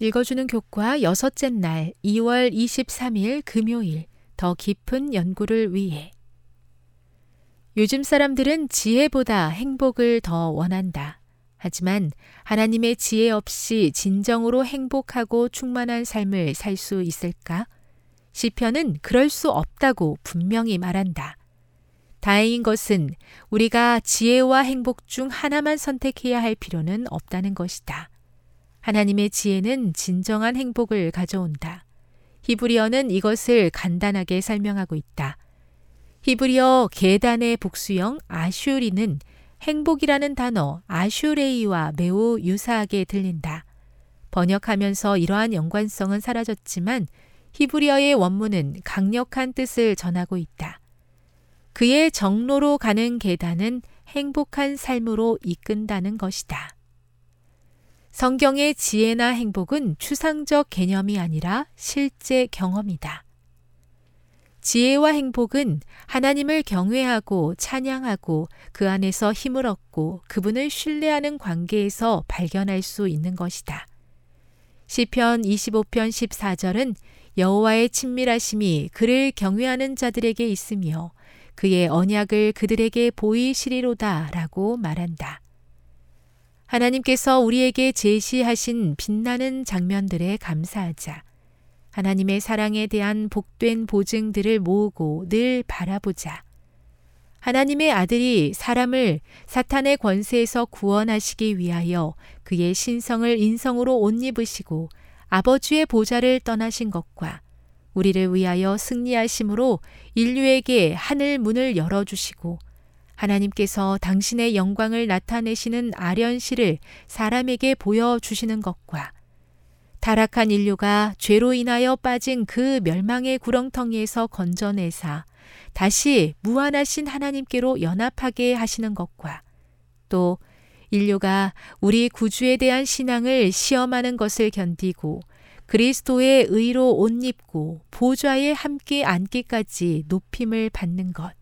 읽어주는 교과 여섯째 날 2월 23일 금요일 더 깊은 연구를 위해 요즘 사람들은 지혜보다 행복을 더 원한다. 하지만 하나님의 지혜 없이 진정으로 행복하고 충만한 삶을 살 수 있을까? 시편은 그럴 수 없다고 분명히 말한다. 다행인 것은 우리가 지혜와 행복 중 하나만 선택해야 할 필요는 없다는 것이다. 하나님의 지혜는 진정한 행복을 가져온다. 히브리어는 이것을 간단하게 설명하고 있다. 히브리어 계단의 복수형 아슈리는 행복이라는 단어 아슈레이와 매우 유사하게 들린다. 번역하면서 이러한 연관성은 사라졌지만 히브리어의 원문은 강력한 뜻을 전하고 있다. 그의 정로로 가는 계단은 행복한 삶으로 이끈다는 것이다. 성경의 지혜나 행복은 추상적 개념이 아니라 실제 경험이다. 지혜와 행복은 하나님을 경외하고 찬양하고 그 안에서 힘을 얻고 그분을 신뢰하는 관계에서 발견할 수 있는 것이다. 시편 25편 14절은 여호와의 친밀하심이 그를 경외하는 자들에게 있으며 그의 언약을 그들에게 보이시리로다라고 말한다. 하나님께서 우리에게 제시하신 빛나는 장면들에 감사하자. 하나님의 사랑에 대한 복된 보증들을 모으고 늘 바라보자. 하나님의 아들이 사람을 사탄의 권세에서 구원하시기 위하여 그의 신성을 인성으로 옷 입으시고 아버지의 보좌를 떠나신 것과 우리를 위하여 승리하심으로 인류에게 하늘 문을 열어주시고 하나님께서 당신의 영광을 나타내시는 아련시를 사람에게 보여주시는 것과 타락한 인류가 죄로 인하여 빠진 그 멸망의 구렁텅이에서 건져내사 다시 무한하신 하나님께로 연합하게 하시는 것과 또 인류가 우리 구주에 대한 신앙을 시험하는 것을 견디고 그리스도의 의로 옷 입고 보좌에 함께 앉기까지 높임을 받는 것.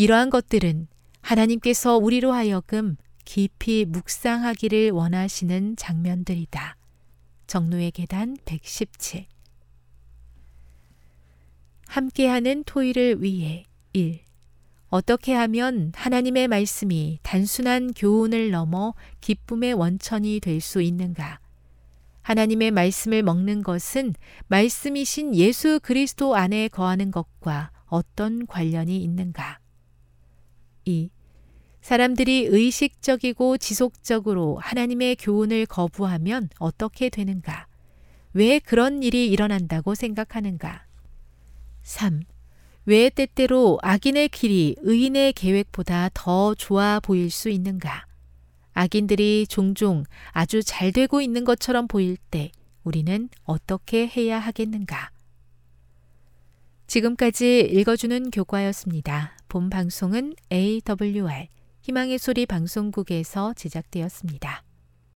이러한 것들은 하나님께서 우리로 하여금 깊이 묵상하기를 원하시는 장면들이다. 정로의 계단 117 함께하는 토의를 위해 1. 어떻게 하면 하나님의 말씀이 단순한 교훈을 넘어 기쁨의 원천이 될 수 있는가? 하나님의 말씀을 먹는 것은 말씀이신 예수 그리스도 안에 거하는 것과 어떤 관련이 있는가? 2. 사람들이 의식적이고 지속적으로 하나님의 교훈을 거부하면 어떻게 되는가? 왜 그런 일이 일어난다고 생각하는가? 3. 왜 때때로 악인의 길이 의인의 계획보다 더 좋아 보일 수 있는가? 악인들이 종종 아주 잘 되고 있는 것처럼 보일 때 우리는 어떻게 해야 하겠는가? 지금까지 읽어주는 교과였습니다. 본 방송은 AWR 희망의 소리 방송국에서 제작되었습니다.